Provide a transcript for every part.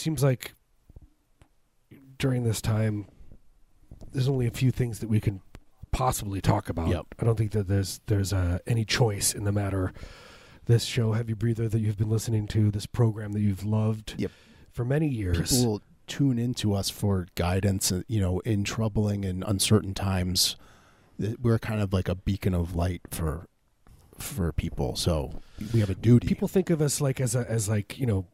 seems like during this time, there's only a few things that we can possibly talk about. Yep. I don't think that there's there's uh, any choice in the matter. This show, Heavy Breather, that you've been listening to, this program that you've loved Yep. for many years. People will tune into us for guidance, uh, you know, in troubling and uncertain times. We're kind of like a beacon of light for for people. So we have a duty. People think of us like as a as like you know.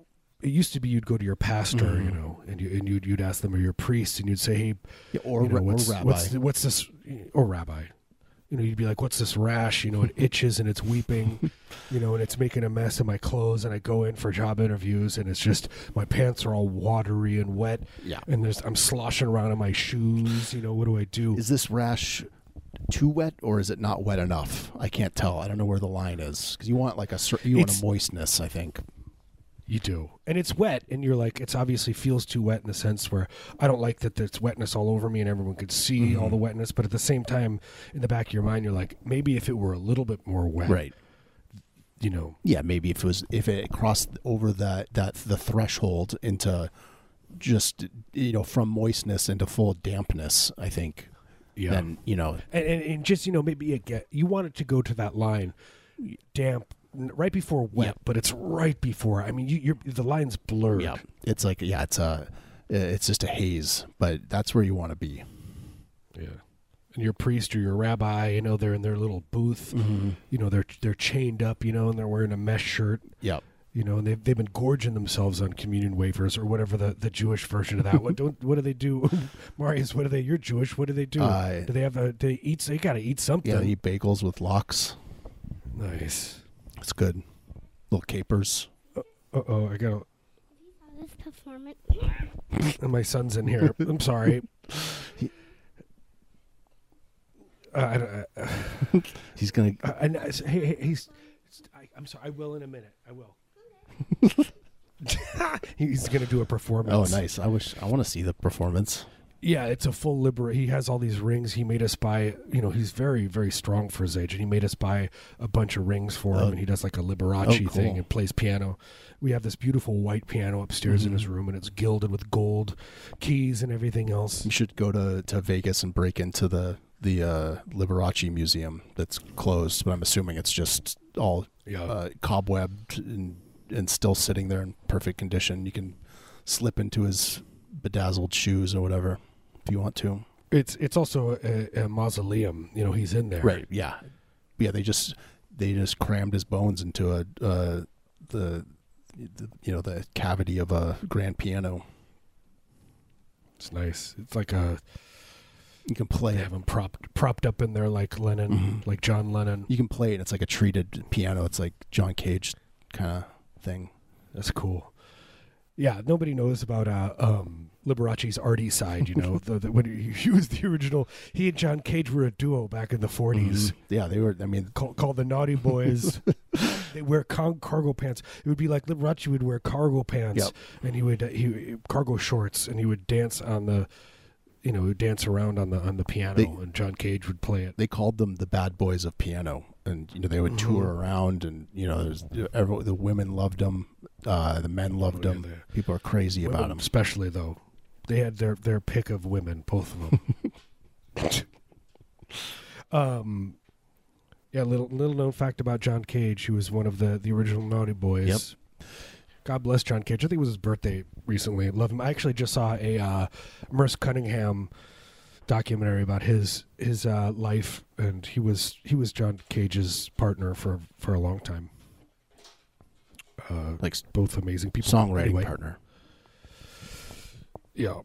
It used to be you'd go to your pastor, Mhm. you know, and you and you'd you'd ask them or your priest, and you'd say, "Hey, Yeah, or, you know, ra- or what's, rabbi. What's, what's this? Or rabbi. You know, you'd be like, what's this rash? You know, it itches and it's weeping, you know, and it's making a mess of my clothes. And I go in for job interviews and it's just, my pants are all watery and wet. yeah. And there's, I'm sloshing around in my shoes. You know, what do I do? Is this rash too wet or is it not wet enough? I can't tell. I don't know where the line is because you want like a you want It's- a moistness. I think. You do. And it's wet. And you're like, it's obviously feels too wet in the sense where I don't like that there's wetness all over me and everyone could see all mm-hmm. the wetness. But at the same time, in the back of your mind, you're like, maybe if it were a little bit more wet, Right. you know, Yeah. Maybe if it was if it crossed over that that the threshold into just you know from moistness into full dampness. I think. yeah. Then you know. and, and, and just you know maybe it get you want it to go to that line damp right before wet Yep. but it's right before i mean you, you're the line's blurred Yeah. It's like yeah. It's a. It's just a haze, but that's where you want to be. yeah and your priest or your rabbi you know they're in their little booth Mm-hmm. you know they're they're chained up you know and they're wearing a mesh shirt Yep. you know and they've, they've been gorging themselves on communion wafers or whatever the, the jewish version of that what don't what do they do marius what do they you're jewish what do they do Uh, do they have a they eat they gotta eat something Yeah. They eat bagels with lox. nice It's good. Little capers. uh-oh i gotta This performance. And my son's in here. I'm sorry. Uh, I, don't- uh, He's gonna. uh, and, uh, hey, hey, he's. I, I'm sorry. I will in a minute. I will. he's gonna do a performance. Oh, nice. I wish. I want to see the performance. Yeah, it's a full liber. He has all these rings. He made us buy. You know, he's very, very strong for his age, and he made us buy a bunch of rings for him. Oh. And he does like a Liberace Oh, cool. thing and plays piano. We have this beautiful white piano upstairs in Mhm. his room, and it's gilded with gold keys and everything else. You should go to, to Vegas and break into the the uh, Liberace Museum that's closed, but I'm assuming it's just all Yeah. uh, cobwebbed and and still sitting there in perfect condition. You can slip into his bedazzled shoes or whatever if you want to. It's it's also a, a mausoleum. You know, he's in there. Right? Yeah, yeah. They just they just crammed his bones into a uh, the, the you know the cavity of a grand piano. It's nice. It's like a You can play it. have him propped propped up in there like Lennon, Mhm. like John Lennon. You can play it. It's like a treated piano. It's like John Cage kind of thing. That's cool. Yeah, nobody knows about uh, um, Liberace's arty side. You know, the, the, when he, he was the original. He and John Cage were a duo back in the 40s Mhm. Yeah, they were. I mean, called, called the Naughty Boys. they wear con- cargo pants. It would be like Liberace would wear cargo pants, Yep. and he would uh, he cargo shorts, and he would dance on the, you know, he would dance around on the on the piano, They- and John Cage would play it. they called them the bad boys of piano, and you know they would Mhm. tour around, and you know, there's every, the women loved them, uh, the men loved Oh, yeah, them. People are crazy about them. especially though. They had their their pick of women, both of them. um, yeah. Little little known fact about John Cage. He was one of the the original Naughty Boys. Yep. God bless John Cage. I think it was his birthday recently. Love him. I actually just saw a uh, Merce Cunningham documentary about his his uh, life, and he was he was John Cage's partner for for a long time. Uh, Like both amazing people. songwriting Anyway. partner. Yeah.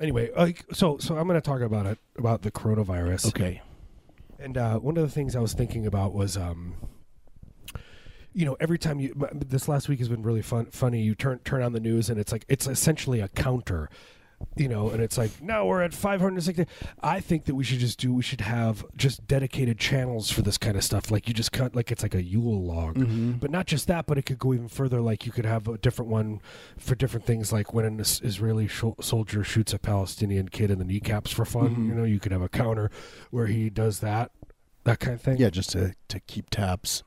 Anyway, like so, so I'm going to talk about it about the coronavirus. Okay. And uh, one of the things I was thinking about was, um, you know, every time you this last week has been really fun, funny. You turn turn on the news and it's like it's essentially a counter, you know, and it's like now we're at 560. I think that we should just do we should have just dedicated channels for this kind of stuff. Like you just cut like it's like a Yule log. Mm-hmm. But not just that, but it could go even further. Like you could have a different one for different things, like when an Israeli sho- soldier shoots a Palestinian kid in the kneecaps for fun. Mhm. You know, you could have a counter where he does that. that kind of thing. Yeah, just to to keep tabs.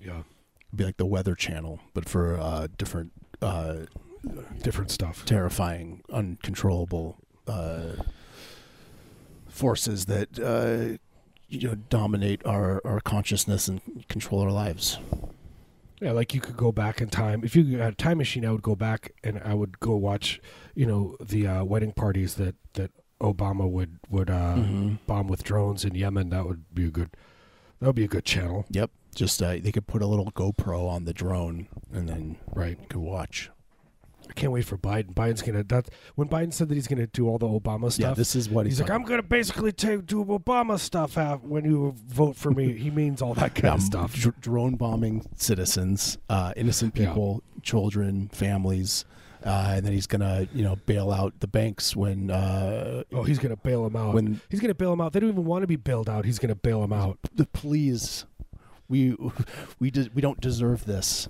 yeah, Be like the Weather Channel, but for uh, different uh, different stuff. terrifying, uncontrollable uh, forces that uh, you know dominate our, our consciousness and control our lives. Yeah, like you could go back in time. If you had a time machine, I would go back and I would go watch, you know, the uh, wedding parties that that Obama would would uh, Mhm. bomb with drones in Yemen. That would be a good. That would be a good channel, Yep. Just uh, they could put a little GoPro on the drone and then right? you could watch. Can't wait for Biden. Biden's gonna. That when Biden said that he's gonna do all the Obama stuff. Yeah, this is what he's he's like, I'm gonna basically take do Obama stuff out when you vote for me. he means all that kind Yeah, of stuff. dr- drone bombing citizens, uh, innocent Yeah. people, children, families, uh, and then he's gonna you know bail out the banks when uh, Oh, he's gonna bail him out. when he's gonna bail him out. They don't even want to be bailed out. He's gonna bail him out. please we we de- we don't deserve this.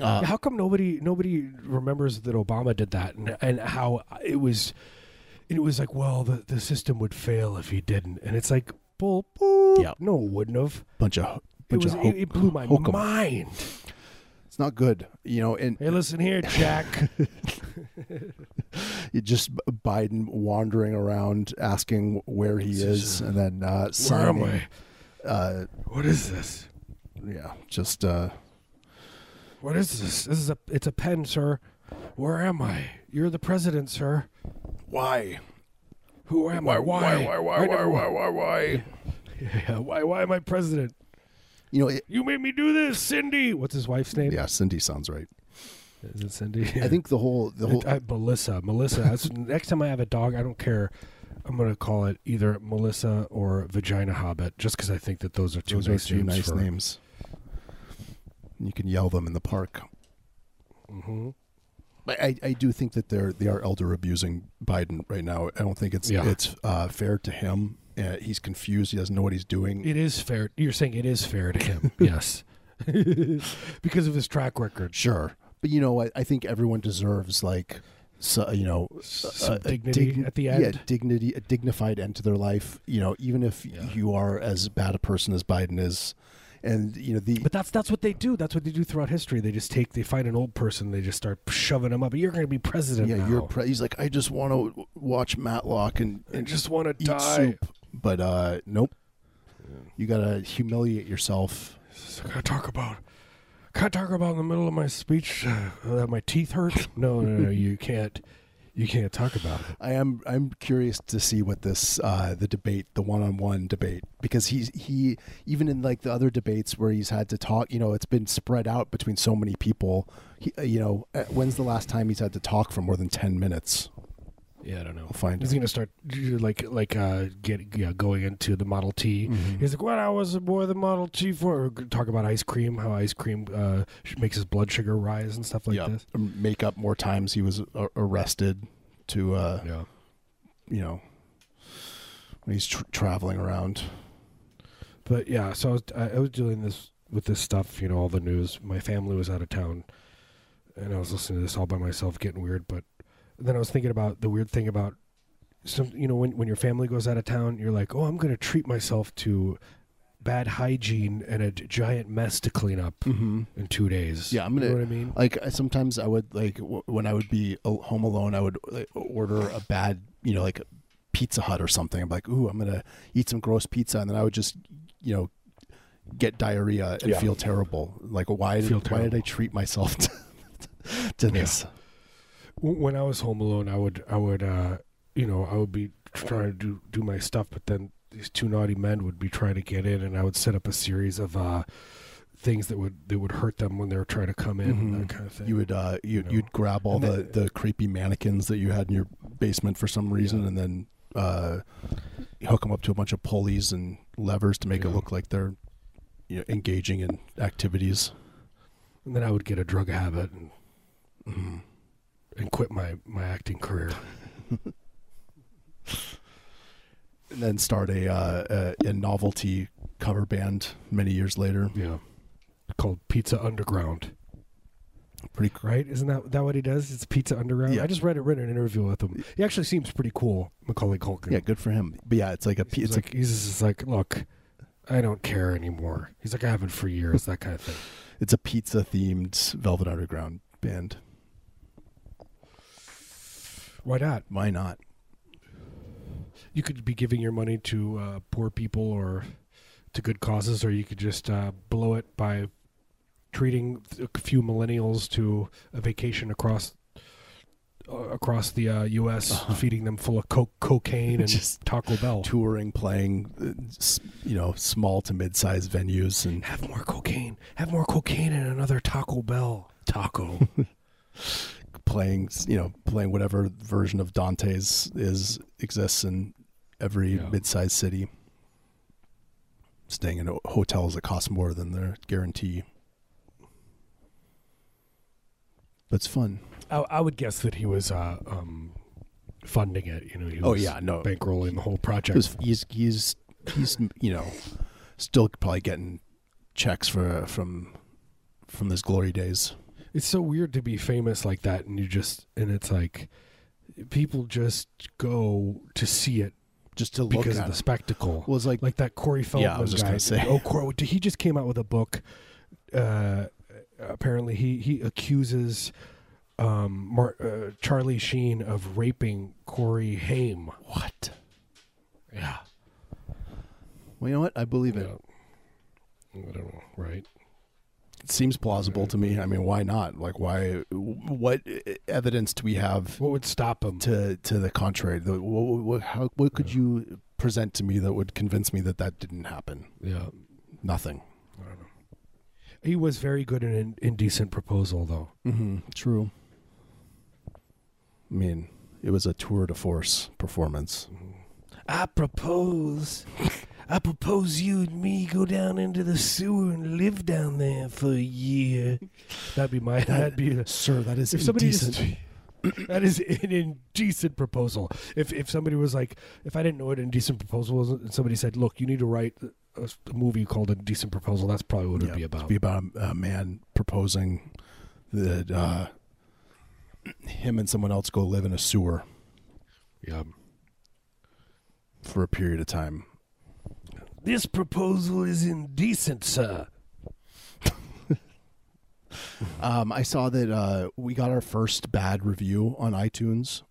Uh, how come nobody nobody remembers that Obama did that and and how it was it was like well the, the system would fail if he didn't and it's like bull, bull. Yeah. no it wouldn't have bunch of it was of it, it blew my hokum. mind It's not good, you know. And hey listen here Jack it just Biden wandering around asking where he is, and then uh, where am. I Uh, what is this yeah, just uh, what is this this is a it's a pen sir where am I you're the president sir why? who am I why Why? Why? I never- Why? Why? Why? yeah, why why am I president You know, it, you made me do this Cindy what's his wife's name yeah, Cindy sounds right. is it Cindy I think the whole the whole I, uh, Melissa. Melissa. That's, next time I have a dog, I don't care. I'm gonna call it either Melissa or Vagina Hobbit, just because I think that those are two those are nice two names. nice for, names. You can yell them in the park. hmm But I, I do think that they're they are elder abusing Biden right now. I don't think it's Yeah. it's uh, fair to him. Uh, he's confused. He doesn't know what he's doing. It is fair. You're saying it is fair to him, yes, because of his track record. Sure, but you know, I, I think everyone deserves like, so, you know, a- a dignity at the end. Yeah, dignity, a dignified end to their life. You know, even if Yeah. you are as bad a person as Biden is, and you know the But that's that's what they do. That's what they do throughout history. They just take, they find an old person, they just start shoving them up. You're going to be president yeah, now. you're pre- he's like, I just want to watch Matlock and, I and just want to eat die. soup, but uh, nope. You gotta humiliate yourself. So can I talk about? can't talk about in the middle of my speech uh, that my teeth hurt? No, no, no, you can't. You can't talk about it. I am I'm curious to see what this uh, the debate the one on one debate because he's he even in like the other debates where he's had to talk you know it's been spread out between so many people he, uh, you know uh, when's the last time he's had to talk for more than ten minutes Yeah, I don't know. we'll find He's out. gonna start like like uh get yeah, going into the Model T. Mhm. He's like, "What I was aboard the Model T for?" Or talk about ice cream, how ice cream uh, makes his blood sugar rise and stuff like yeah this. make up more times he was uh, arrested to uh, Yeah, you know when he's tr- traveling around but yeah, so I was I, I was doing this with this stuff, you know, all the news. My family was out of town, and I was listening to this all by myself, getting weird. But then I was thinking about the weird thing about some, you know, when when your family goes out of town, you're like, oh, I'm gonna treat myself to bad hygiene and a giant mess to clean up mm-hmm. in two days. Yeah, I'm You know gonna- what I mean? like sometimes I would like w- when I would be home alone, I would like, order a bad, you know, like Pizza Hut or something. I'm like, ooh, I'm gonna eat some gross pizza, and then I would just, you know, get diarrhea and Yeah. feel terrible. Like, why did Feel why did I treat myself to, to this? W- when I was home alone, I would I would uh, you know I would be trying to do do my stuff, but then these two naughty men would be trying to get in, and I would set up a series of uh, things that would that would hurt them when they were trying to come in, Mhm. that kind of thing. You would uh, you, know. you'd grab all And the, the creepy mannequins that you had in your basement for some reason, Yeah. and then uh, hook them up to a bunch of pulleys and levers to make it look like they're you know, engaging in activities. and then I would get a drug habit and, Mhm. And quit my my acting career. and then start a, uh, a a novelty cover band many years later. Yeah, called Pizza Underground. Pretty Right? Isn't that that what he does? It's Pizza Underground. Yeah. I just read it, read an interview with him. He actually seems pretty cool, Macaulay Culkin. yeah, good for him. But yeah, it's like a He's it's like, he's just like, look, I don't care anymore. He's like, I haven't for years, that kind of thing. It's a pizza themed Velvet Underground band. Why not? Why not? You could be giving your money to uh, poor people or to good causes, or you could just uh, blow it by treating a few millennials to a vacation across uh, across the uh, U.S., Uh-huh. feeding them full of co- cocaine and Just Taco Bell. Touring, playing, uh, you know, small to mid-sized venues, and Have more cocaine. Have more cocaine and another Taco Bell taco. playing, you know, playing whatever version of Dante's is exists in every Yeah. mid-sized city. Staying in ho- hotels that cost more than their guarantee. But it's fun. I, I would guess that he was uh, um, funding it. You know, he was Oh yeah, no, bankrolling the whole project. was- he's he's he's you know still probably getting checks for from from his glory days. It's so weird to be famous like that, and you just and it's like people just go to see it Just to look because at of the him. spectacle. Well, it's like, like that Corey Feldman Yeah, I was just guy. gonna say. Oh, Corey, he just came out with a book. Uh, apparently, he he accuses um, Mar- uh, Charlie Sheen of raping Corey Haim. what? Yeah, Well, you know what? I believe it. Yeah. I don't know, right? Seems plausible to me. I mean, why not? Like, why? What evidence do we have What would stop him? to to the contrary? The, what, what, how, what could you present to me that would convince me that that didn't happen? yeah, Nothing. I don't know. He was very good in an indecent proposal, though. Mm-hmm. True. I mean, it was a tour de force performance. I propose. I propose you and me go down into the sewer and live down there for a year. That'd be my. That'd be. Sir, that is if somebody indecent. just, that is an indecent proposal. If if somebody was like, if I didn't know what an indecent proposal was, and somebody said, "Look, you need to write a, a movie called A Decent Proposal," that's probably what it'd Yeah, be about. To be about a, a man proposing that uh, him and someone else go live in a sewer yeah. for a period of time. This proposal is indecent, sir. Um, I saw that uh, we got our first bad review on iTunes,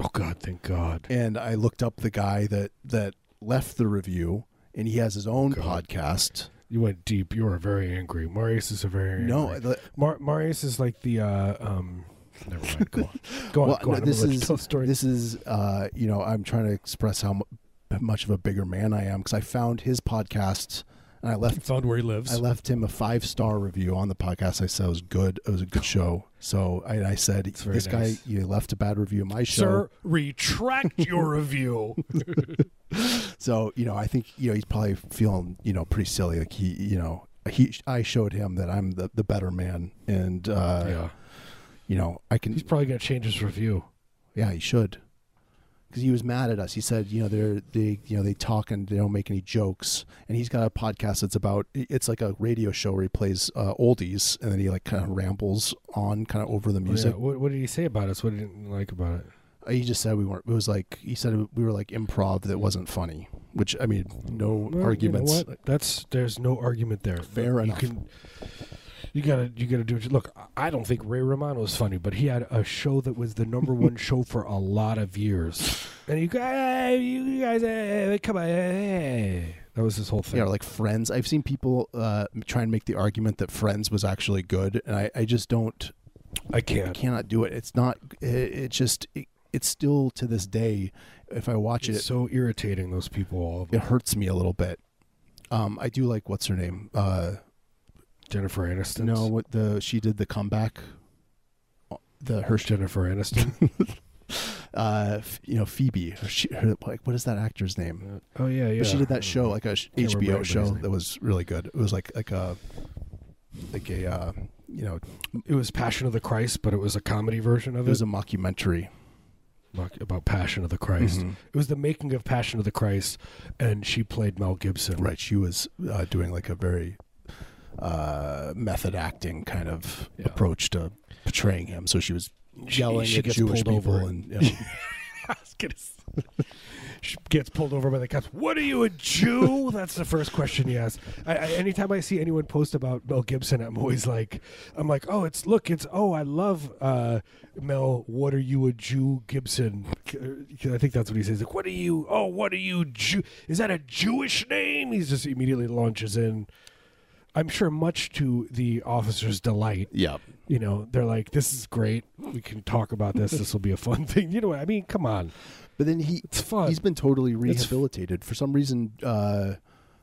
Oh God, thank God. and I looked up the guy that that left the review, and he has his own God. podcast. You went deep. You are very angry. Marius is a very angry. No, the- Mar- Marius is like the uh, um. Never mind. Go on. Go on. well, go on. This is tell the story. this is uh, you know I'm trying to express how much of a bigger man I am because I found his podcast and I left found where he lives. I left him a five star review on the podcast. I said it was good. It was a good show. So I, I said, "This guy, nice. you left a bad review of my show." Sir, retract your review. So you know, I think you know he's probably feeling you know pretty silly. Like he, you know, he, I showed him that I'm the the better man, and uh, yeah. you know, I can. He's probably gonna change his review. Yeah, he should. Because he was mad at us. He said, you know, they're they, you know, they talk and they don't make any jokes. And he's got a podcast that's about. It's like a radio show where he plays uh, oldies, and then he like kind of rambles on, kind of over the Oh, music. yeah. What, what did he say about us? What did he like about it? Uh, He just said we weren't. It was like he said we were like improv that wasn't funny. Which I mean, no Well, arguments. You know what? That's there's no argument there. Fair enough. Can, you gotta you gotta do it. Look, I don't think Ray Romano is funny, but he had a show that was the number one show for a lot of years. And you guys, you guys, hey, come on, hey. that was his whole thing. Yeah, like Friends. I've seen people uh, try and make the argument that Friends was actually good, and I, I just don't. I can't. I cannot do it. It's not. It, it just. It, it's still to this day. If I watch It's it, so irritating. Those people, all of it hurts me a little bit. Um, I do like what's her name. Uh, Jennifer Aniston. no, what the she did the comeback. The her, Jennifer Aniston. uh, f- you know Phoebe. She, her, like what is that actor's name? oh yeah, yeah. But she did that show, like a sh- HBO show that was really good. It was like like a like a uh, you know It was Passion of the Christ, but it was a comedy version of it it. was a mockumentary. About Passion of the Christ. Mhm. It was the making of Passion of the Christ, and she played Mel Gibson. Right, she was uh, doing like a very uh, method acting kind of Yeah. approach to portraying him. So she was She- yelling she at gets Jewish pulled people, over. and you know, gonna She gets pulled over by the cops. What are you, a Jew? That's the first question he asks. I, I, anytime I see anyone post about Mel Gibson, I'm always like, I'm like, oh, it's look, it's oh, I love uh, Mel. What are you, a Jew, Gibson? I think that's what he says. Like, what are you? Oh, what are you, Jew? Is that a Jewish name? He just immediately launches in. I'm sure, much to the officer's delight. Yep. You know, they're like, "This is great. We can talk about this. This will be a fun thing." You know, what I mean, come on. But then he It's fun. he's been totally rehabilitated for some reason. Uh,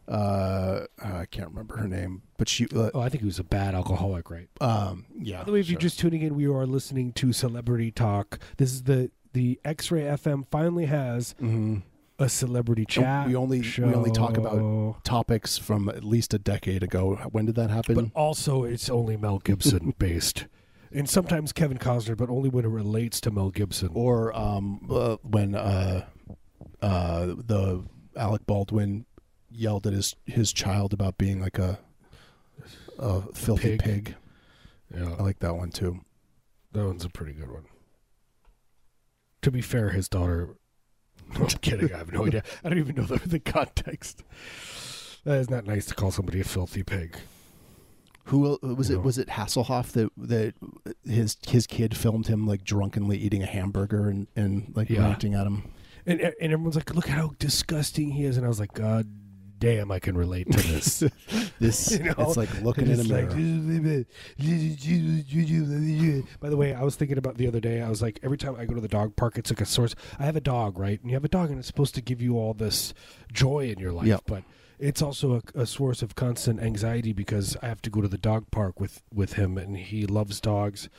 uh, I can't remember her name, but she. Uh, Oh, I think he was a bad alcoholic, right? um, yeah. By the way, if sure. you're just tuning in, we are listening to Celebrity Talk. This is the the X-Ray FM finally has Mhm. A celebrity chat. we only- we only talk about- topics from at least a decade ago. When did that happen? but also it's only Mel Gibson based, and sometimes Kevin Costner, but only when it relates to Mel Gibson. or um, uh, when uh, uh, the Alec Baldwin yelled at his his child about being like a a filthy Pig. pig. yeah, I like that one too. that one's a pretty good one. To be fair, his daughter. No, I'm kidding. I have no idea. I don't even know the, the context. That is not nice to call somebody a filthy pig. Who uh, was No. it? Was it Hasselhoff that that his his kid filmed him like drunkenly eating a hamburger and and like Yeah. ranting at him? And, and everyone's like, look how disgusting he is. And I was like, God damn, I can relate to this. This You know? it's like looking in a It's mirror. like, by the way, I was thinking about the other day. I was like, every time I go to the dog park, it's like a source. I have a dog, right? And you have a dog, and it's supposed to give you all this joy in your life, Yep. but it's also a, a source of constant anxiety because I have to go to the dog park with with him, and he loves dogs,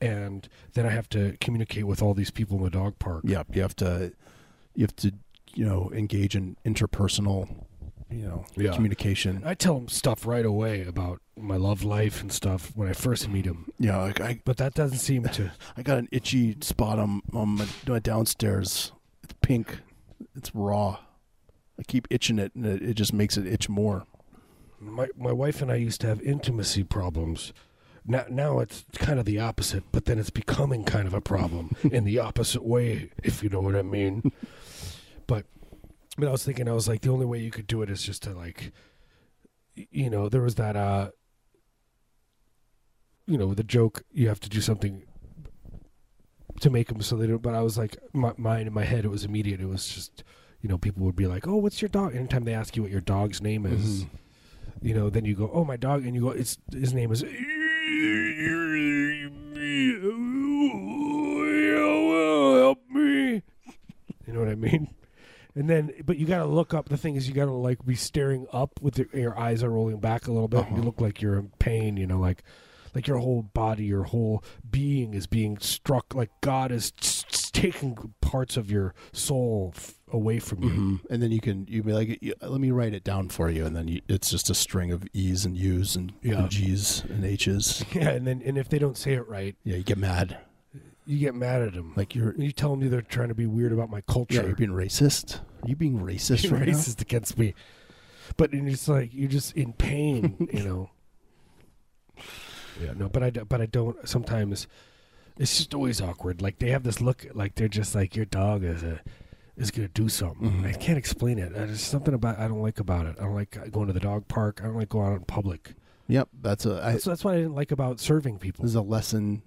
and then I have to communicate with all these people in the dog park. Yep, you have to you have to you know engage in interpersonal you know Yeah. communication. I tell him stuff right away about my love life and stuff when I first meet him, Yeah, like I but that doesn't seem to. I got an itchy spot on on my, my downstairs. It's pink. It's raw. I keep itching it, and it, it just makes it itch more. My my wife and I used to have intimacy problems. Now now it's kind of the opposite, but then it's becoming kind of a problem in the opposite way, if you know what I mean. But I mean, I was thinking, I was like, the only way you could do it is just to like, you know, there was that, uh, you know, the joke you have to do something to make them so they don't. But I was like, my mine in my head, it was immediate. It was just, you know, people would be like, "Oh, what's your dog?" Anytime they ask you what your dog's name is, Mhm. you know, then you go, "Oh, my dog," and you go, "It's his name is." Help me! You know what I mean? And then, but you got to look up. The thing is, you got to like be staring up with your, your eyes are rolling back a little bit. You Uh-huh. look like you're in pain. You know, like like your whole body, your whole being is being struck. Like God is taking parts of your soul f- away from you. hmm And then you can you be like, "Yeah, let me write it down for you, and then you, it's just a string of E's and U's and, Yeah. and G's and H's. Yeah, and then and if they don't say it right, Yeah, you get mad, you get mad at them. like you're you tell them they're trying to be weird about my yeah, culture. you're being racist. Are you being racist You're right now? racist against me. But it's like you're just in pain, you know. Yeah, no, but I but I don't. Sometimes it's just always awkward. Like they have this look, like they're just like your dog is a is gonna do something. Mhm. I can't explain it. There's something about I don't like about it. I don't like going to the dog park. I don't like going out in public. Yep, that's a I, That's, that's what I didn't like about serving people. This is a lesson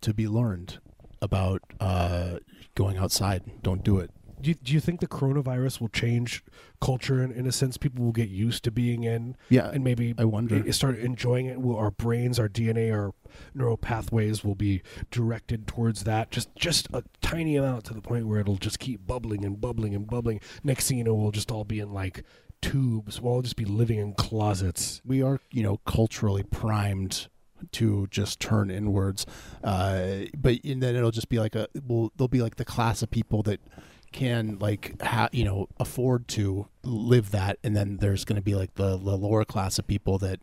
to be learned about uh, going outside. Don't do it. Do you, do you think the coronavirus will change culture in, in a sense? People will get used to being in Yeah, and maybe I wonder. i- start enjoying it. Will our brains, our DNA, our neural pathways will be directed towards that just just a tiny amount to the point where it'll just keep bubbling and bubbling and bubbling. Next thing you know, we'll just all be in like tubes. We'll all just be living in closets. we are, you know, culturally primed to just turn inwards. Uh, but and then it'll just be like a well, there'll be like the class of people that can like ha- you know afford to live that, and then there's going to be like the, the lower class of people that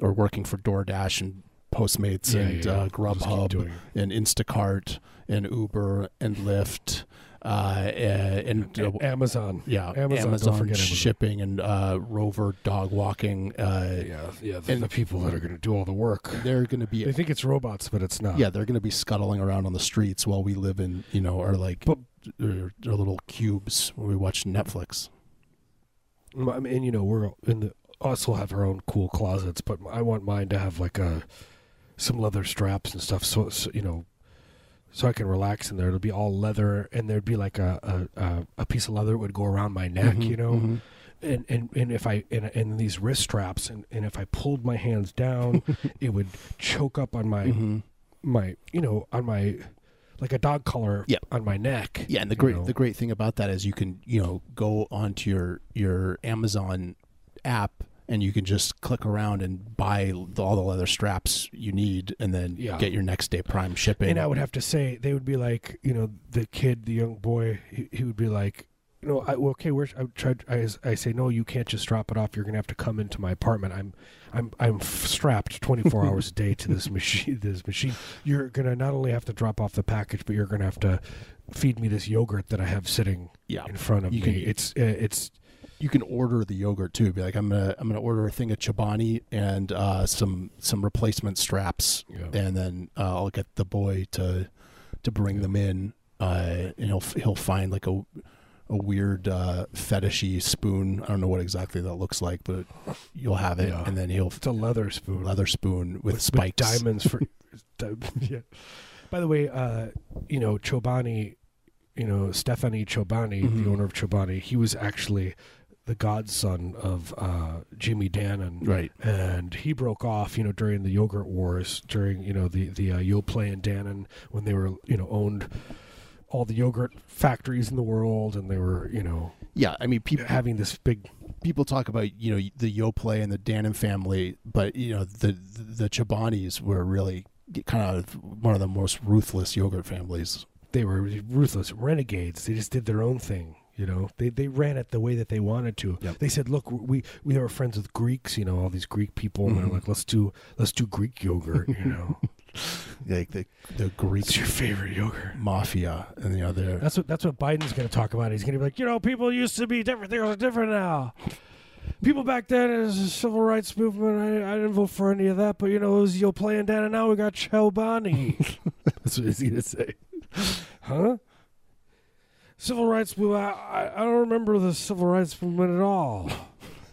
are working for DoorDash and Postmates and Uh, Just keep Grubhub and Instacart and Uber and Lyft. Uh, and uh, Amazon. yeah, Amazon, Amazon, shipping and uh, Rover dog walking. Uh, Yeah, yeah. The, And- the people that are going to do all the work. They're going to be They think it's robots, but it's not. yeah, they're going to be scuttling around on the streets while we live in you know our like But- our, our little cubes when we watch Netflix. I mean, you know, we're in the us will have our own cool closets, but I want mine to have like a some leather straps and stuff, so, so you know, so I can relax in there. It'll be all leather, and there'd be like a a, a, piece of leather would go around my neck, Mhm, you know, mhm. and and and if I and, and these wrist straps, and and if I pulled my hands down, it would choke up on my Mhm. my you know on my like a dog collar Yeah. on my neck. Yeah, and the great know. the great thing about that is you can you know go onto your your Amazon app and you can just click around and buy all the leather straps you need, and then Yeah. get your next day Prime shipping. And I would have to say they would be like, you know, the kid, the young boy, he, he would be like, you know, I, well, okay, where's I tried. I, I say no, you can't just drop it off. You're gonna have to come into my apartment. I'm, I'm, I'm f- strapped 24 hours a day to this machine. This machine. You're gonna not only have to drop off the package, but you're gonna have to feed me this yogurt that I have sitting yeah, in front of You me. can- it's, uh, it's, you can order the yogurt too. Be like, I'm gonna I'm gonna order a thing of Chobani and uh, some some replacement straps, Yeah. and then uh, I'll get the boy to to bring Yeah. them in, uh, and he'll he'll find like a a weird uh, fetishy spoon. I don't know what exactly that looks like, but you'll have it, Yeah. and then he'll it's a leather spoon. leather spoon with, spikes. diamonds for yeah. By the way, uh, you know Chobani, you know Stephanie Chobani, Mhm. the owner of Chobani, he was actually the godson of uh, Jimmy Dannon, Right. and he broke off, you know, during the yogurt wars, during you know the the uh, Yoplait and Dannon when they were you know owned all the yogurt factories in the world, and they were you know Yeah, I mean, people having this big people talk about you know the Yoplait and the Dannon family, but you know the the, the Chobanis were really kind of one of the most ruthless yogurt families. they were ruthless renegades. They just did their own thing. You know, they they ran it the way that they wanted to. Yep. They said, "Look, we we are friends with Greeks. You know, all these Greek people, and Mhm. they're like, let's do let's do Greek yogurt. You know, like the the Greek it's your favorite yogurt." mafia, and you know they're That's what that's what Biden's going to talk about. He's going to be like, you know, people used to be different. Things are different now. People back then, it was a civil rights movement. I, I didn't vote for any of that, but you know, it was Yoplait and down, and now we got Chobani. That's what he's going to say. Huh? Civil rights movement. I, I, don't remember the civil rights movement at all.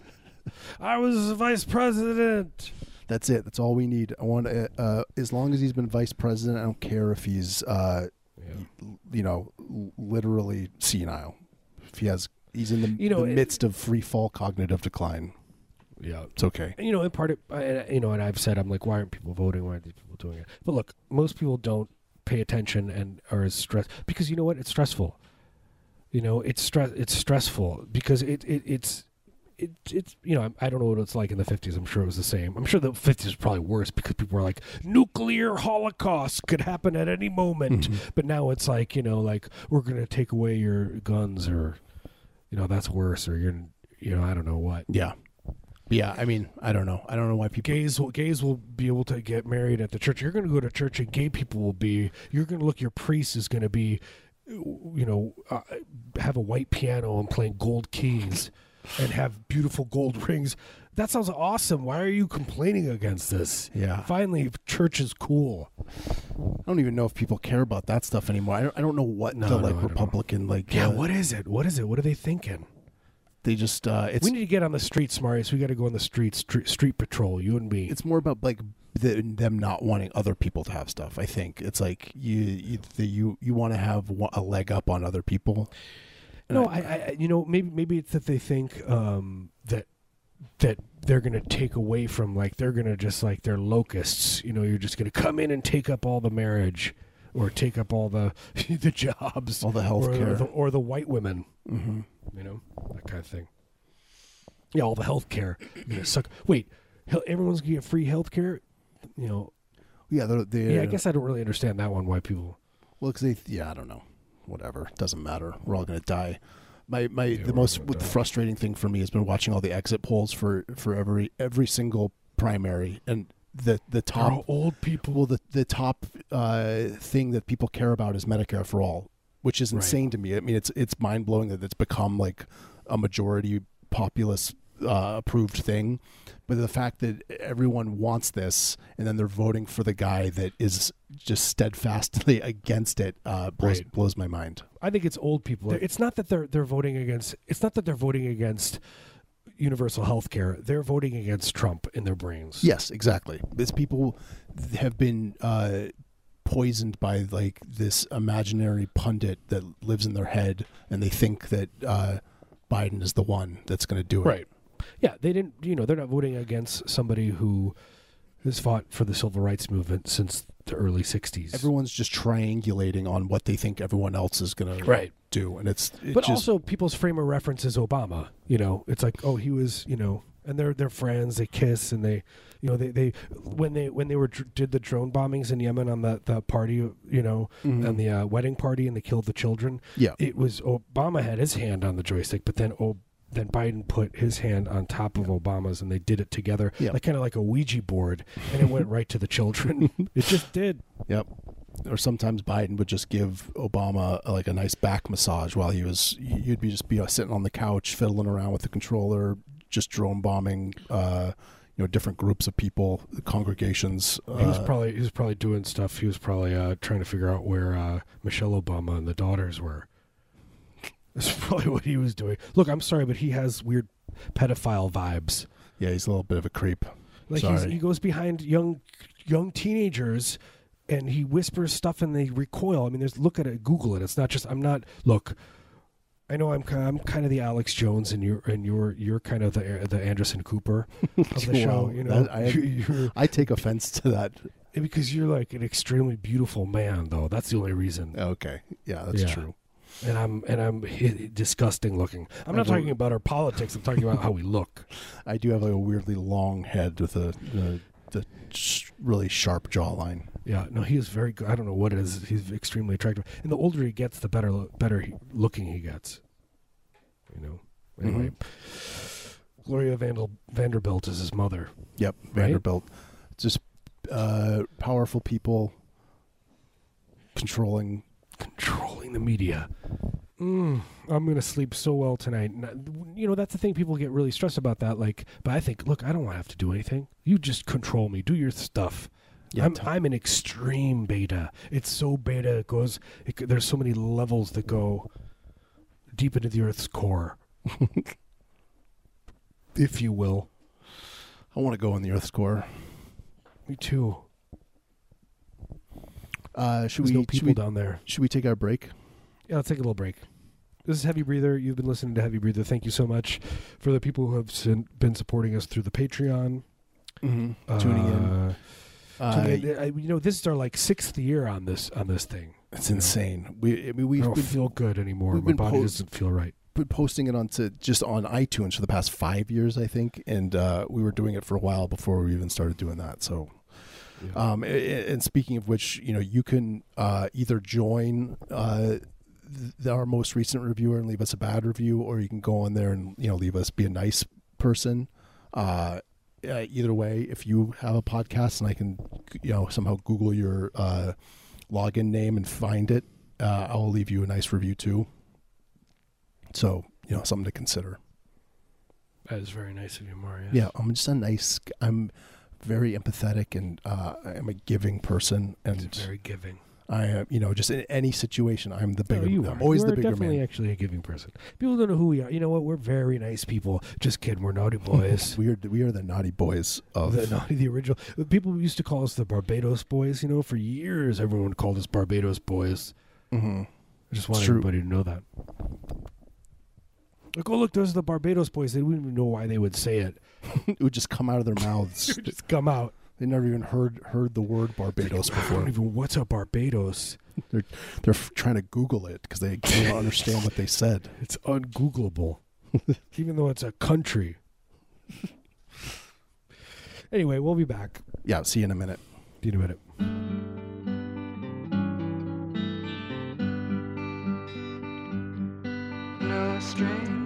I was vice president. that's it. That's all we need. I want to, uh, as long as he's been vice president, I don't care if he's uh, you know literally senile. If he has, he's in the, You know, the it- midst of free fall cognitive decline. Yeah. It's okay. And, you know, in part, it, I, you know, and I've said, I'm like, why aren't people voting? Why aren't these people doing it? But look, most people don't pay attention and are as stressed because you know what? It's stressful. You know, it's stress. It's stressful because it, it it's. It, it's you know I, I don't know what it's like in the 50s i'm sure it was the same i'm sure the 50s was probably worse because people were like nuclear holocaust could happen at any moment Mhm. but now it's like you know like we're gonna take away your guns or you know that's worse or you're you know i don't know what Yeah, yeah. I mean, I don't know. I don't know why people. gays will gays will be able to get married at the church. You're going to go to church, and gay people will be. You're going to look. Your priest is going to be, you know, uh, have a white piano and playing gold keys, and have beautiful gold rings. That sounds awesome. Why are you complaining against this? Yeah, Finally, church is cool. I don't even know if people care about that stuff anymore. I don't, I don't know what No, the no, like. Republican like. Yeah, uh, what is it? What is it? What are they thinking? They just uh, it's we need to get on the streets, Marius. We got to go on the streets, street, street patrol. You and me. it's more about like the, them not wanting other people to have stuff. I think it's like you you the, you, you want to have a leg up on other people. And No, I, I, you know, maybe maybe it's that they think um, that that they're gonna take away from like they're gonna just like they're locusts. You know, you're just gonna come in and take up all the marriage, or take up all the the jobs, all the or, health the, care. or the white women. hmm You know, that kind of thing. Yeah, all the health care. You're gonna suck. Wait, hell, everyone's gonna get free health care. You know, Yeah, they're, they're, yeah. I guess I don't really understand that one. Why people? Well, 'cause they, yeah, I don't know. Whatever, doesn't matter. We're all gonna die. My my Yeah, the most gonna frustrating thing for me has been watching all the exit polls for for every every single primary and the the top old people. well the the top uh, thing that people care about is Medicare for all, which is Right. insane to me. I mean, it's it's mind blowing that it's become like a majority populace uh, approved thing. But the fact that everyone wants this and then they're voting for the guy that is just steadfastly against it uh, blows, Right. blows my mind. I think it's old people. It's not that they're they're voting against. It's not that they're voting against universal health care. They're voting against Trump in their brains. Yes, exactly. These people have been uh, poisoned by like this imaginary pundit that lives in their head, and they think that uh, Biden is the one that's going to do it. Right. Yeah, they didn't. You know, they're not voting against somebody who has fought for the civil rights movement since the early '60s. Everyone's just triangulating on what they think everyone else is going to do, and it's it but just, also people's frame of reference is Obama. You know, it's like, oh, he was, you know, and they're they're friends. They kiss and they, you know, they they when they when they were dr- did the drone bombings in Yemen on the the party, you know, Mhm. on the uh, wedding party, and they killed the children. yeah, It was Obama had his hand on the joystick, but then oh. Then Biden put his hand on top of Obama's, and they did it together, Yeah. like kind of like a Ouija board, and it went right to the children. it just did. Yep. Or sometimes Biden would just give Obama uh, like a nice back massage while he was. You'd be just be uh, sitting on the couch fiddling around with the controller, just drone bombing. Uh, you know, different groups of people, congregations. He was uh, probably he was probably doing stuff. He was probably uh, trying to figure out where uh, Michelle Obama and the daughters were. That's probably what he was doing. Look, I'm sorry, but he has weird pedophile vibes. yeah, he's a little bit of a creep. Like he goes behind young young teenagers and he whispers stuff and they recoil. I mean, there's look at it, Google it. It's not just I'm not look. I know I'm kind I'm kind of the Alex Jones and you're and you're you're kind of the the Anderson Cooper of the show. You know, I- I take offense to that. because you're like an extremely beautiful man, though. That's the only reason. Okay, yeah, that's Yeah. true. And I'm and I'm disgusting looking. I'm not talking about our politics. I'm talking about how we look. I do have like a weirdly long head with a the, the really sharp jawline. Yeah, no, he is very good. I don't know what it is. He's extremely attractive, and the older he gets, the better lo- better he, looking he gets. You know. Anyway, Gloria Vandal, Vanderbilt is his mother. Yep, Right? Vanderbilt. Just uh, powerful people controlling. controlling the media. Mm, I'm gonna sleep so well tonight. You know that's the thing. People get really stressed about that. Like, but I think, look, I don't want to have to do anything. You just control me. Do your stuff. Yeah, I'm t- I'm an extreme beta. It's so beta. It goes. It, there's so many levels that go deep into the Earth's core, if you will. I want to go in the Earth's core. Me too. Uh, should There's we? no people we? down there. Should we take our break? Yeah, let's take a little break. This is Heavy Breather. You've been listening to Heavy Breather. Thank you so much for the people who have been supporting us through the Patreon. Mm-hmm. Tuning in. Uh. I- you know, this is our like sixth year on this on this thing. it's insane. We, I mean, I don't feel good anymore. My body po- doesn't feel right. been posting it onto just on iTunes for the past five years, I think, and uh, we were doing it for a while before we even started doing that. So, Yeah. um, and speaking of which, you know, you can uh, either join uh, th- our most recent reviewer and leave us a bad review, or you can go on there and you know leave us be a nice person. Uh, uh, either way, if you have a podcast and I can, you know, somehow Google your uh, login name and find it, uh, I will leave you a nice review too. So you know, something to consider. that is very nice of you, Mario. Yeah, I'm just a nice. I'm very empathetic and uh, I'm a giving person, and It's very giving. I am, you know, just in any situation, I'm the No, bigger. you I'm are. always You the are bigger definitely man. actually a giving person. People don't know who we are. You know what? We're very nice people. Just kidding. We're naughty boys. we are we are the naughty boys of. the naughty, the original. People used to call us the Barbados boys. You know, for years everyone called us Barbados boys. Mhm. I just want It's true. everybody to know that. Like, oh look, those are the Barbados boys. They wouldn't even know why they would say it. it would just come out of their It mouths. would just come out. They never even heard heard the word Barbados I don't before. even what's a Barbados. They're they're f- trying to Google it because they can't understand what they said. It's ungoogleable, even though it's a country. anyway, we'll be back Yeah, see you in a minute. See you in a minute. No stranger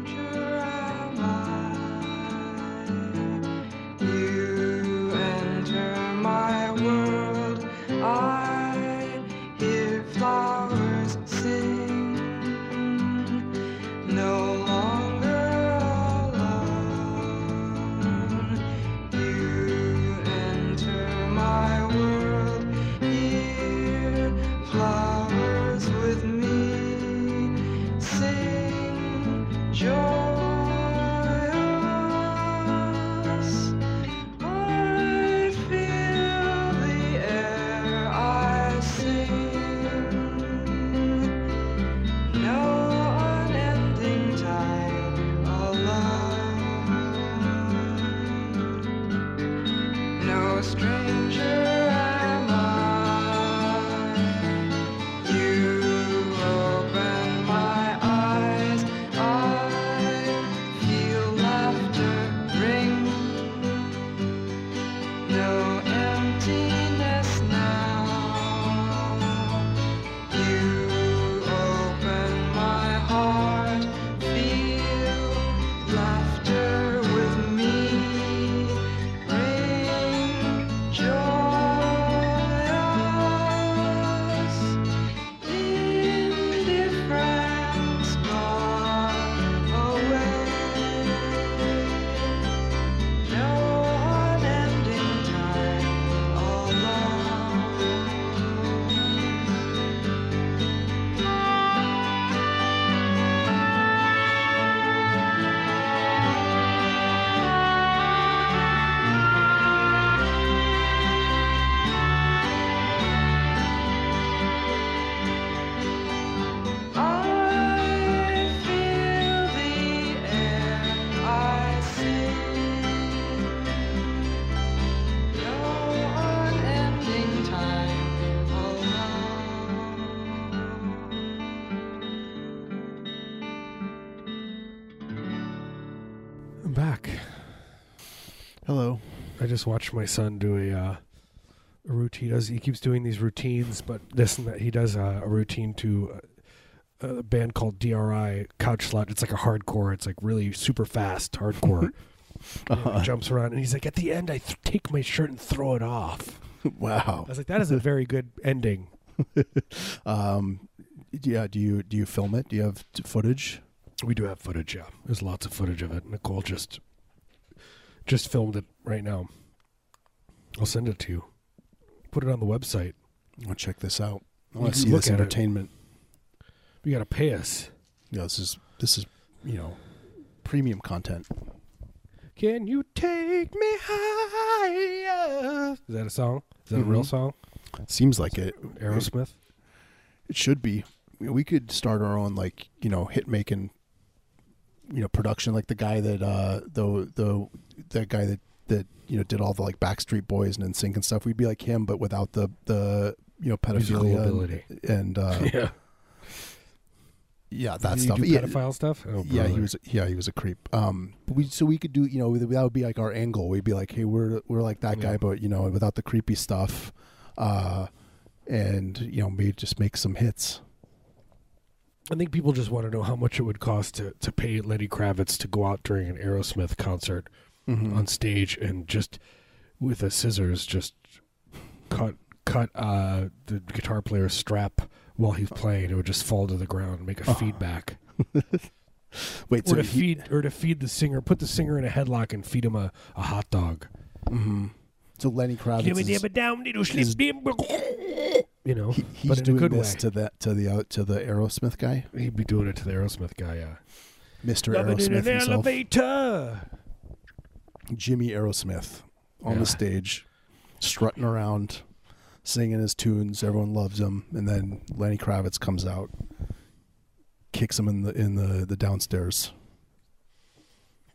just watched my son do a, uh, a routine. He does he keeps doing these routines, but this and that he does uh, a routine to uh, a band called DRI Couch Slut. It's like a hardcore. It's like really super fast hardcore. He jumps around, and he's like, at the end, I th- take my shirt and throw it off. wow. I was like, that is a very good ending. Um, yeah. Do you do you film it? Do you have t- footage? We do have footage, yeah. There's lots of footage of it. Nicole just just filmed it right now. I'll send it to you. Put it on the website. I'll check this out. I want to see look this at it. entertainment. You got to pay us. Yeah, this is this is you know premium content. Can you take me higher? Is that a song? Is that a real Mhm. song? Seems like it. Aerosmith. It should be. We could start our own like you know hit making, you know production like the guy that uh the the that guy that that you know did all the like Backstreet Boys and NSYNC and stuff. We'd be like him, but without the the you know Musical pedophilia ability. and, and uh, yeah. yeah that Did stuff. You do yeah, pedophile stuff? Oh, yeah, he was. Yeah, he was a creep. Um, but we so we could do. You know, that would be like our angle. We'd be like, hey, we're we're like that guy, but you know, without the creepy stuff. Uh, and you know, maybe just make some hits. I think people just want to know how much it would cost to, to pay Lenny Kravitz to go out during an Aerosmith concert Mhm. on stage and just with a scissors just cut cut uh, the guitar player's strap while he's playing. It would just fall to the ground and make a Oh. feedback. Wait, or so to he- feed or to feed the singer, put the singer in a headlock and feed him a, a hot dog. mhm. So Lenny Kravitz is, down, little is- You know, he, he's doing good this way. to that to the uh, to the Aerosmith guy. He'd be doing it to the Aerosmith guy, yeah. Mister Aerosmith himself, elevator. Jimmy Aerosmith, on Yeah. the stage, strutting around, singing his tunes. Everyone loves him, and then Lenny Kravitz comes out, kicks him in the in the the downstairs.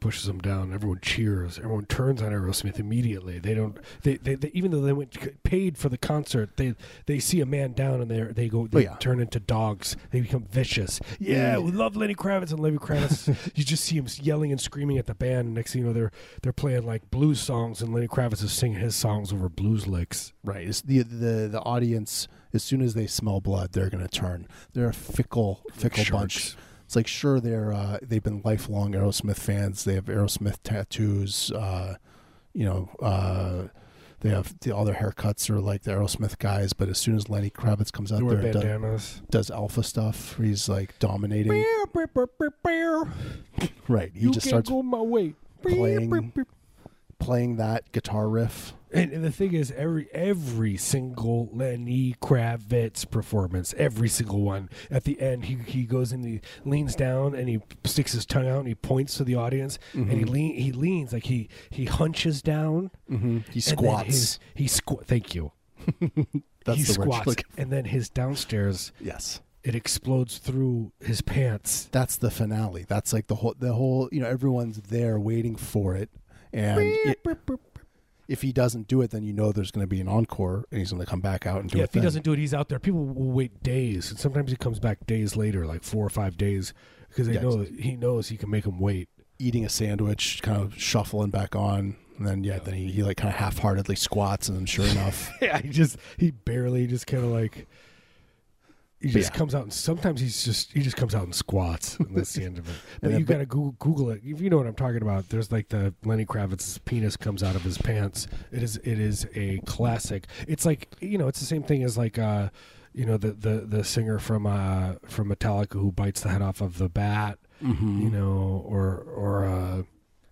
Pushes him down. Everyone cheers. Everyone turns on Aerosmith immediately. They don't. They, they, they even though they went paid for the concert, they they see a man down and they they go. Oh, they Oh, yeah. turn into dogs. They become vicious. Yeah, we love Lenny Kravitz and Lenny Kravitz. you just see him yelling and screaming at the band. And next thing you know, they're they're playing like blues songs, and Lenny Kravitz is singing his songs over blues licks. Right. It's the the the audience as soon as they smell blood, they're going to turn. They're a fickle fickle bunch. It's like sure they're uh, they've been lifelong Aerosmith fans. They have Aerosmith tattoos. Uh, you know, uh, they have the, all their haircuts are like the Aerosmith guys. But as soon as Lenny Kravitz comes out there and does, bandanas. does alpha stuff, he's like dominating. Right. He you just can't starts go my way. playing playing that guitar riff. And, and the thing is, every every single Lenny Kravitz performance, every single one, at the end, he, he goes and he leans down and he sticks his tongue out and he points to the audience and he Mhm. lean he leans like he he hunches down. Mm-hmm. He squats. His, he squat. Thank you. That's he the squats, Like, and then his downstairs yes. it explodes through his pants. that's the finale. That's like the whole the whole you know everyone's there waiting for it, and it- if he doesn't do it, then you know there's going to be an encore, and he's going to come back out and do Yeah, it. if he then. doesn't do it, he's out there. People will wait days, and sometimes he comes back days later, like four or five days, because they Yeah, know he knows he can make them wait. eating a sandwich, kind of shuffling back on, and then yeah, then he, he like kind of half-heartedly squats, and then sure enough, yeah, he just he barely just kind of like he just yeah. comes out and sometimes he's just he just comes out and squats and that's the end of it. But you got to Google, Google it if you know what I'm talking about. There's like the Lenny Kravitz's penis comes out of his pants. It is it is a classic. It's like you know it's the same thing as like uh you know the the the singer from uh from Metallica who bites the head off of the bat. Mhm. You know or or uh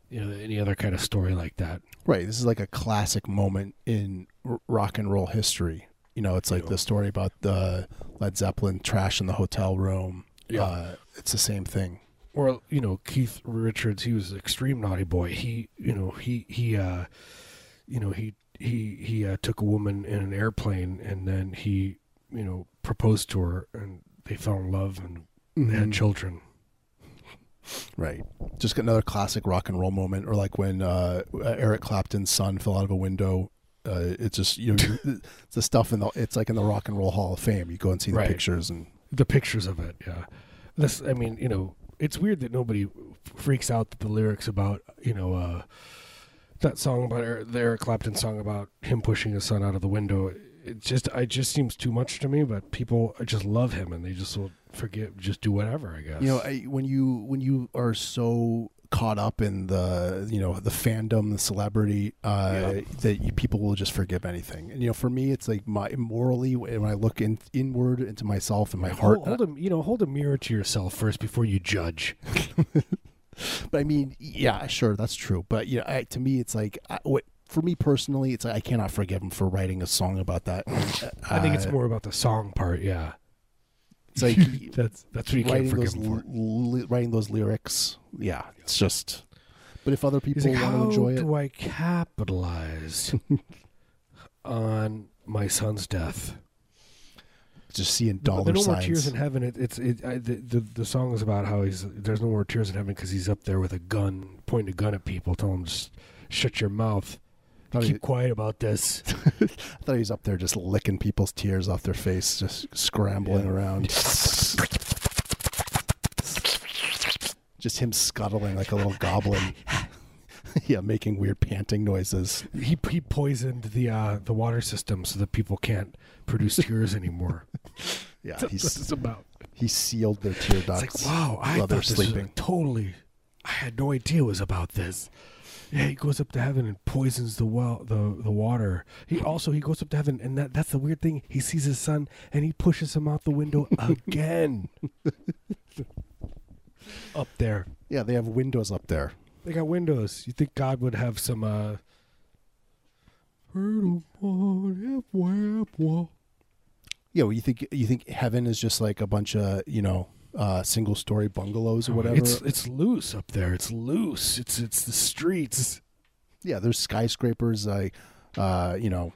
you know any other kind of story like that. Right. This is like a classic moment in r- rock and roll history. You know, it's like the story about the Led Zeppelin trash in the hotel room. Yeah. Uh, it's the same thing. or you know Keith Richards he was an extreme naughty boy he you know he he uh you know he he he uh, took a woman in an airplane and then he you know proposed to her and they fell in love and they had Mhm. children Right. Just got another classic rock and roll moment, or like when uh, Eric Clapton's son fell out of a window. Uh, it's just you know the stuff in the it's like in the Rock and Roll Hall of Fame. You go and see the Right. pictures and the pictures of it yeah this i mean you know it's weird that nobody freaks out that the lyrics about you know uh, that song about Er- the Eric Clapton song about him pushing his son out of the window. It just it just seems too much to me. But people just love him and they just will forget, just do whatever. I guess. You know, I, when you when you are so caught up in the you know the fandom, the celebrity, uh, Yeah. that you, people will just forgive anything. And you know, for me, it's like my morally when I look in, inward into myself and my heart. hold, hold a you know hold a mirror to yourself first before you judge. But I mean, yeah, sure, that's true. But you know, I, to me, it's like I, what for me personally, it's like I cannot forgive him for writing a song about that. I think it's Uh, more about the song part. Yeah, It's like that's that's what you can't forgive those him for. li- writing those lyrics. Yeah, it's just. But if other people like, want to enjoy it, how do I capitalize on my son's death? just seeing No, dollar there no signs. more tears in heaven. It, it's it, I, the, the the song is about how he's there's no more tears in heaven because he's up there with a gun, pointing a gun at people, telling them just shut your mouth, keep he- quiet about this. I thought he was up there just licking people's tears off their face, just scrambling Yeah. around. just him scuttling like a little goblin. yeah, making weird panting noises. he he poisoned the uh, the water system so that people can't produce tears anymore. Yeah, That's what he's it's about. he sealed their tear It's ducts. like, wow, I thought they're this sleeping. was totally. I had no idea it was about this. Yeah, he goes up to heaven and poisons the well, the the water. He also he goes up to heaven, and that, that's the weird thing. He sees his son, and he pushes him out the window again. up there, Yeah, they have windows up there. they got windows. You think God would have some? uh Yeah, well, you think you think heaven is just like a bunch of you know uh, single story bungalows or whatever. It's it's loose up there. It's loose. It's it's the streets. yeah, there's skyscrapers, like uh, you know,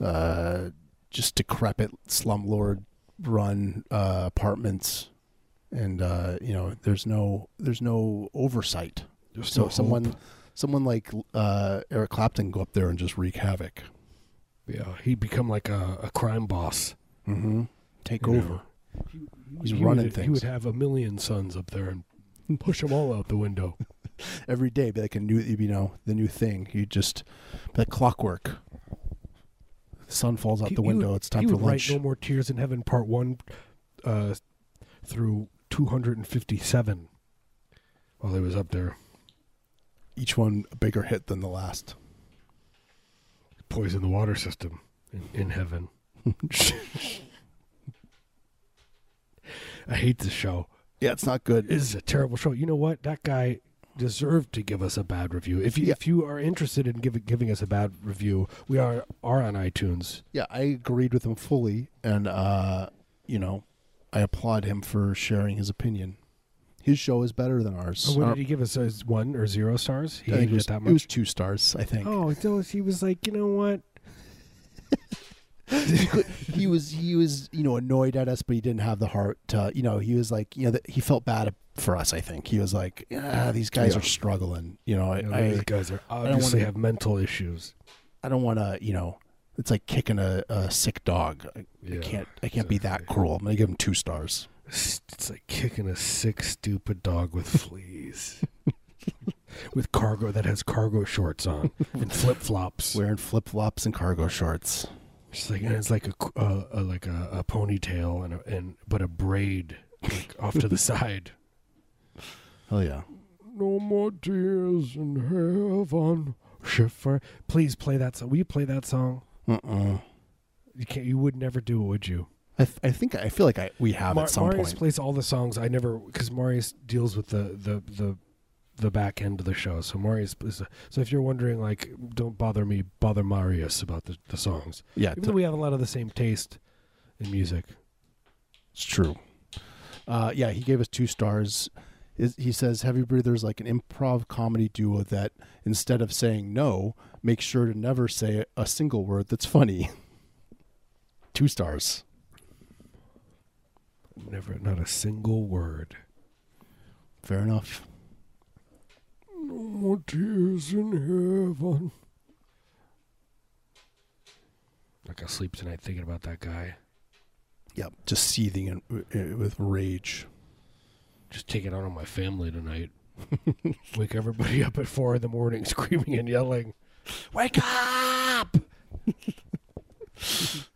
uh, just decrepit slumlord run uh, apartments, and uh, you know, there's no there's no oversight. There's So no someone hope. someone like uh, Eric Clapton go up there and just wreak havoc. Yeah, he'd become like a, a crime boss. Mm-hmm. Take you over. know. He's He running would, things He would have a million sons up there and push them all out the window. every day. Be like a new, you know, the new thing. You just like clockwork. The son falls out He- the window. would- it's time he for lunch. Write no more tears in heaven, part one, uh, through two hundred and fifty-seven. While he was up there, Each one a bigger hit than the last. poison the water system in, in heaven. I hate this show. Yeah, it's not good. This is a terrible show. You know what? That guy deserved to give us a bad review. If you Yeah. if you are interested in giving giving us a bad review, we are are on iTunes. Yeah, I agreed with him fully, and uh, you know, I applaud him for sharing his opinion. His show is better than ours. Oh, what did he give us? As one or zero stars? He I think it was, it was two stars, I think. oh, so he was like, you know what? He was he was you know annoyed at us, but he didn't have the heart to you know he was like you know he felt bad for us. I think he was like, yeah, these guys Yeah. are struggling. You know, You know, I, these guys are wanna- obviously have mental issues. I don't want to you know. It's like kicking a, a sick dog. I, I can't I can't be that cruel. I'm gonna give him two stars. It's like kicking a sick, stupid dog with fleas. with cargo that has cargo shorts on and flip flops. Wearing flip flops and cargo shorts. It's like and it's like a, uh, a like a, a ponytail and a, and but a braid like off to the side. Oh yeah. No more tears in heaven. Schiffer. Please play that song. Will you play that song? Uh-uh. You can't. You would never do it, would you? I, th- I think I feel like I we have Mar- at some Marius point. plays all the songs. I never because Marius deals with the the the the back end of the show. So Marius is so if you're wondering, like, don't bother me, bother Marius about the, the songs. yeah, Even though we have a lot of the same taste in music. It's true. Uh, yeah, he gave us two stars. Is- He says Heavy Breather's like an improv comedy duo that instead of saying no, make sure to never say a single word that's funny. two stars. Never, not a single word. Fair enough. No more tears in heaven. Like I sleep tonight thinking about that guy. Yep, just seething in, uh, with rage. Just take it out on my family tonight. Wake everybody up at four in the morning, screaming and yelling, "Wake up!"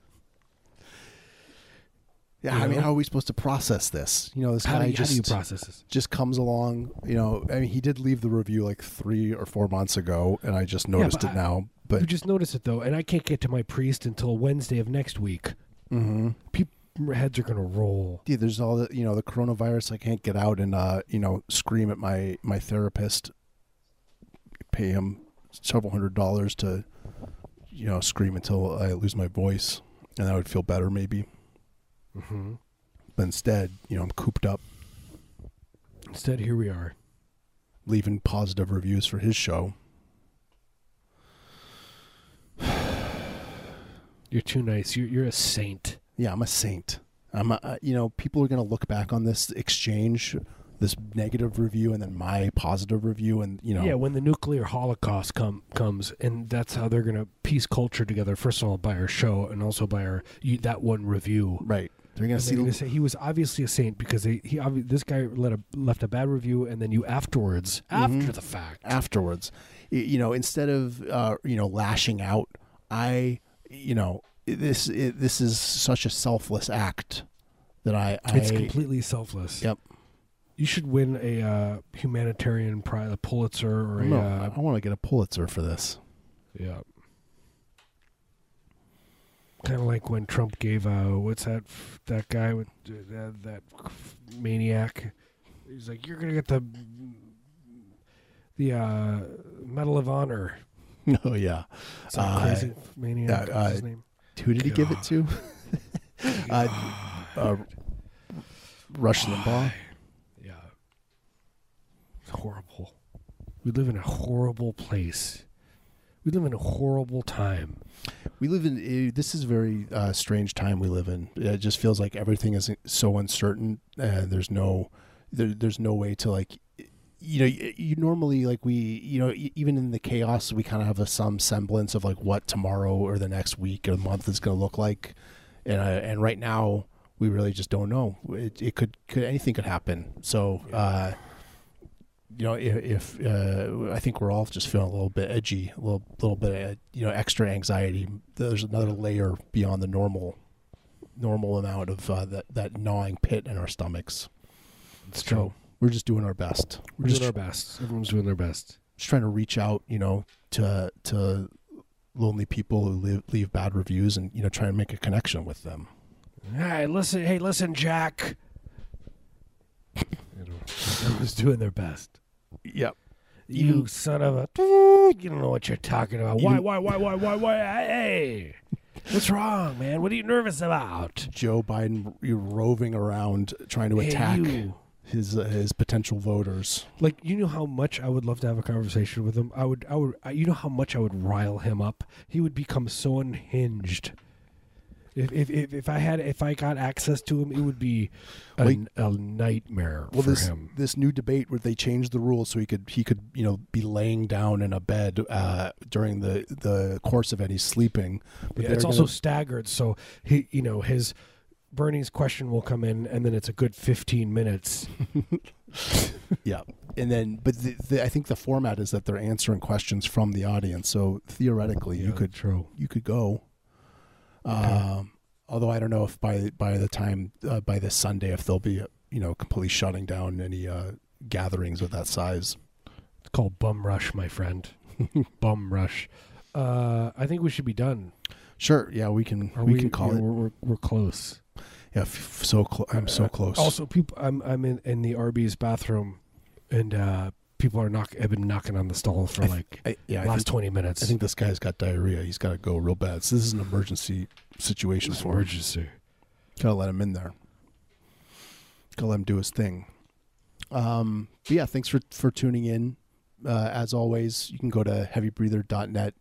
Yeah, You I mean, know? how are we supposed to process this? You know, this How guy do, you, how just do you process this? just comes along. You know, I mean, he did leave the review like three or four months ago, and I just noticed but it I- now. But you just notice it though, and I can't get to my priest until Wednesday of next week. Mm-hmm. People heads are gonna roll. yeah, there's all the you know the coronavirus. I can't get out and uh, you know scream at my my therapist, pay him several hundred dollars to, you know, scream until I lose my voice, and I would feel better maybe. Hmm But instead, you know, I'm cooped up, Instead, here we are. leaving positive reviews for his show. You're too nice. You're you're a saint. Yeah, I'm a saint. I'm, a, you know, people are going to look back on this exchange, this negative review, and then my positive review, and you know, Yeah, when the nuclear holocaust come comes, and that's how they're gonna piece culture together. First of all, by our show, and also by our you, that one review. right? They're going to see. gonna say he was obviously a saint because they, he obvi- this guy a, left a bad review, and then you afterwards, after Mhm. the fact, afterwards. You know, instead of uh, you know lashing out, I you know this it, this is such a selfless act that I, I it's completely selfless. Yep. You should win a uh, humanitarian prize, a Pulitzer or a no, uh, I want to get a Pulitzer for this. yeah. Kind of like when Trump gave uh, what's that that guy with uh, that, that maniac? He's like, you're gonna get the the uh, Medal of Honor. Oh yeah, Some Uh, crazy maniac. uh, his name? who did he give it to? uh, uh, Rush Limbaugh. Yeah. It's horrible. We live in a horrible place. We live in a horrible time. We live in uh, this is a very uh, strange time we live in. It just feels like everything is so uncertain, and there's no there, there's no way to like you know you, you normally like we you know even in the chaos we kind of have a, some semblance of like what tomorrow or the next week or month is going to look like, and uh, and right now we really just don't know. It, it could could anything could happen. So. Uh, you know, if, if uh, I think we're all just feeling a little bit edgy, a little little bit, of, you know, extra anxiety. There's another layer beyond the normal normal amount of uh, that that gnawing pit in our stomachs. It's So true. we're just doing our best. We're We're just, doing our best. Everyone's doing their best. just trying to reach out, you know, to to lonely people who live, leave bad reviews, and you know, try and make a connection with them. Hey, listen. Hey, listen, Jack. Everyone's doing their best. Yep. You Even- son of a. You don't know what you're talking about. Why, why, why, why, why, why? Hey, what's wrong, man? What are you nervous about? Joe Biden you're roving around trying to Hey, attack you. his uh, his potential voters. Like you know how much I would love to have a conversation with him. I would, I would. I, you know how much I would rile him up. He would become so unhinged. If if if, I had if I got access to him, it would be a, Wait. a nightmare well for this him. this new debate where they changed the rules so he could he could you know be laying down in a bed uh, during the the course of it he's sleeping but Yeah, it's gonna- also staggered, so he, you know, his Bernie's question will come in, and then it's a good fifteen minutes. yeah and then but the, the, i think the format is that they're answering questions from the audience so theoretically you could true. you could go um although i don't know if by by the time uh, by this sunday if they'll be you know completely shutting down any uh gatherings of that size It's called bum rush, my friend. bum rush. Uh, I think we should be done. sure yeah we can Are we, can call yeah, it We're, we're, we're close. yeah f- so i'm so Uh, close Also, people, I'm I'm in, in the Arby's bathroom, and uh, people are knock have been knocking on the stall for like I, yeah last think, twenty minutes. I think this guy's got diarrhea he's got to go real bad so this is an emergency situation for him emergency. Gotta let him in there. Gotta let him do his thing. Um, but yeah, thanks for for tuning in. Uh, as always, you can go to heavybreather.net,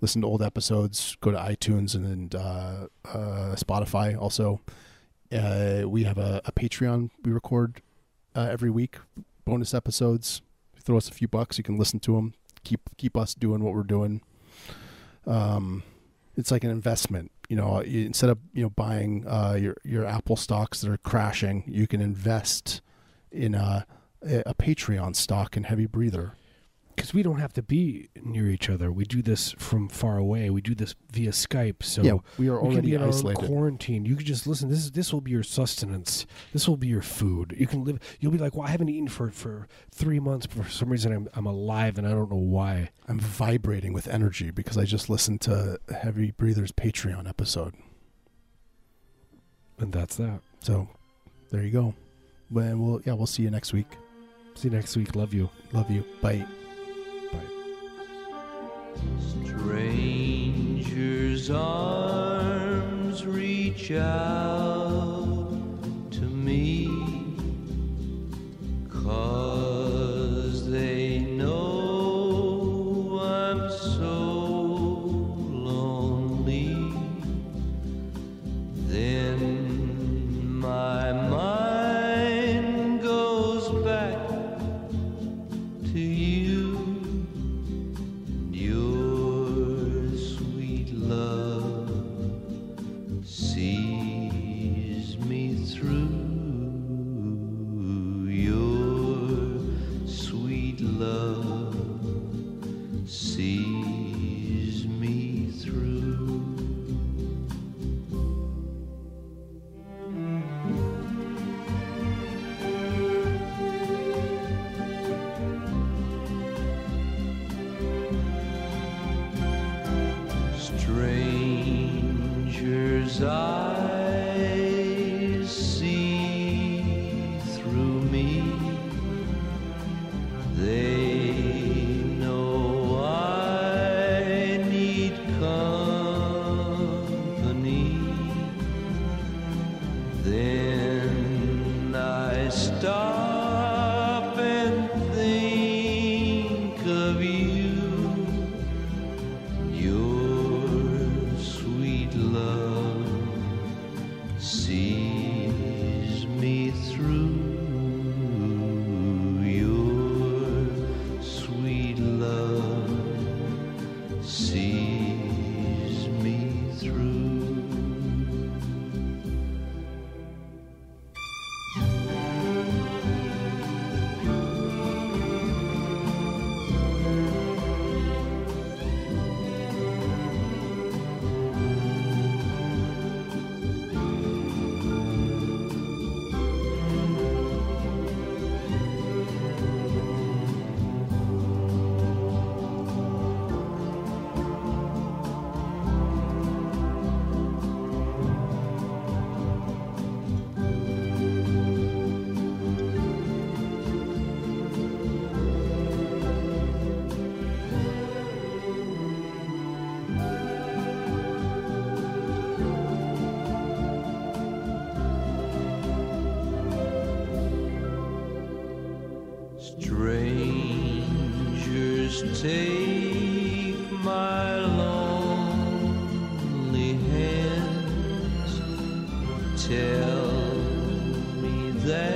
listen to old episodes, go to iTunes and then uh, uh, Spotify. Also, uh, we have a, a Patreon we record uh, every week, bonus episodes. Throw us a few bucks, you can listen to them. Keep keep us doing what we're doing. Um, it's like an investment. You know, instead of you know buying uh, your your Apple stocks that are crashing, you can invest in uh, a, a Patreon stock and heavy breather. Because we don't have to be near each other. We do this from far away. We do this via Skype. So yeah, we are we can already be in our isolated. quarantine. You can just listen. This is this will be your sustenance. This will be your food. You can live. You'll be like, well, I haven't eaten for for three months. But for some reason, I'm I'm alive, and I don't know why. I'm vibrating with energy because I just listened to Heavy Breather's Patreon episode. And that's that. So there you go. Well, we'll yeah, we'll see you next week. See you next week. Love you. Love you. Bye. Stranger's arms reach out to me, 'cause Stranger's tell me that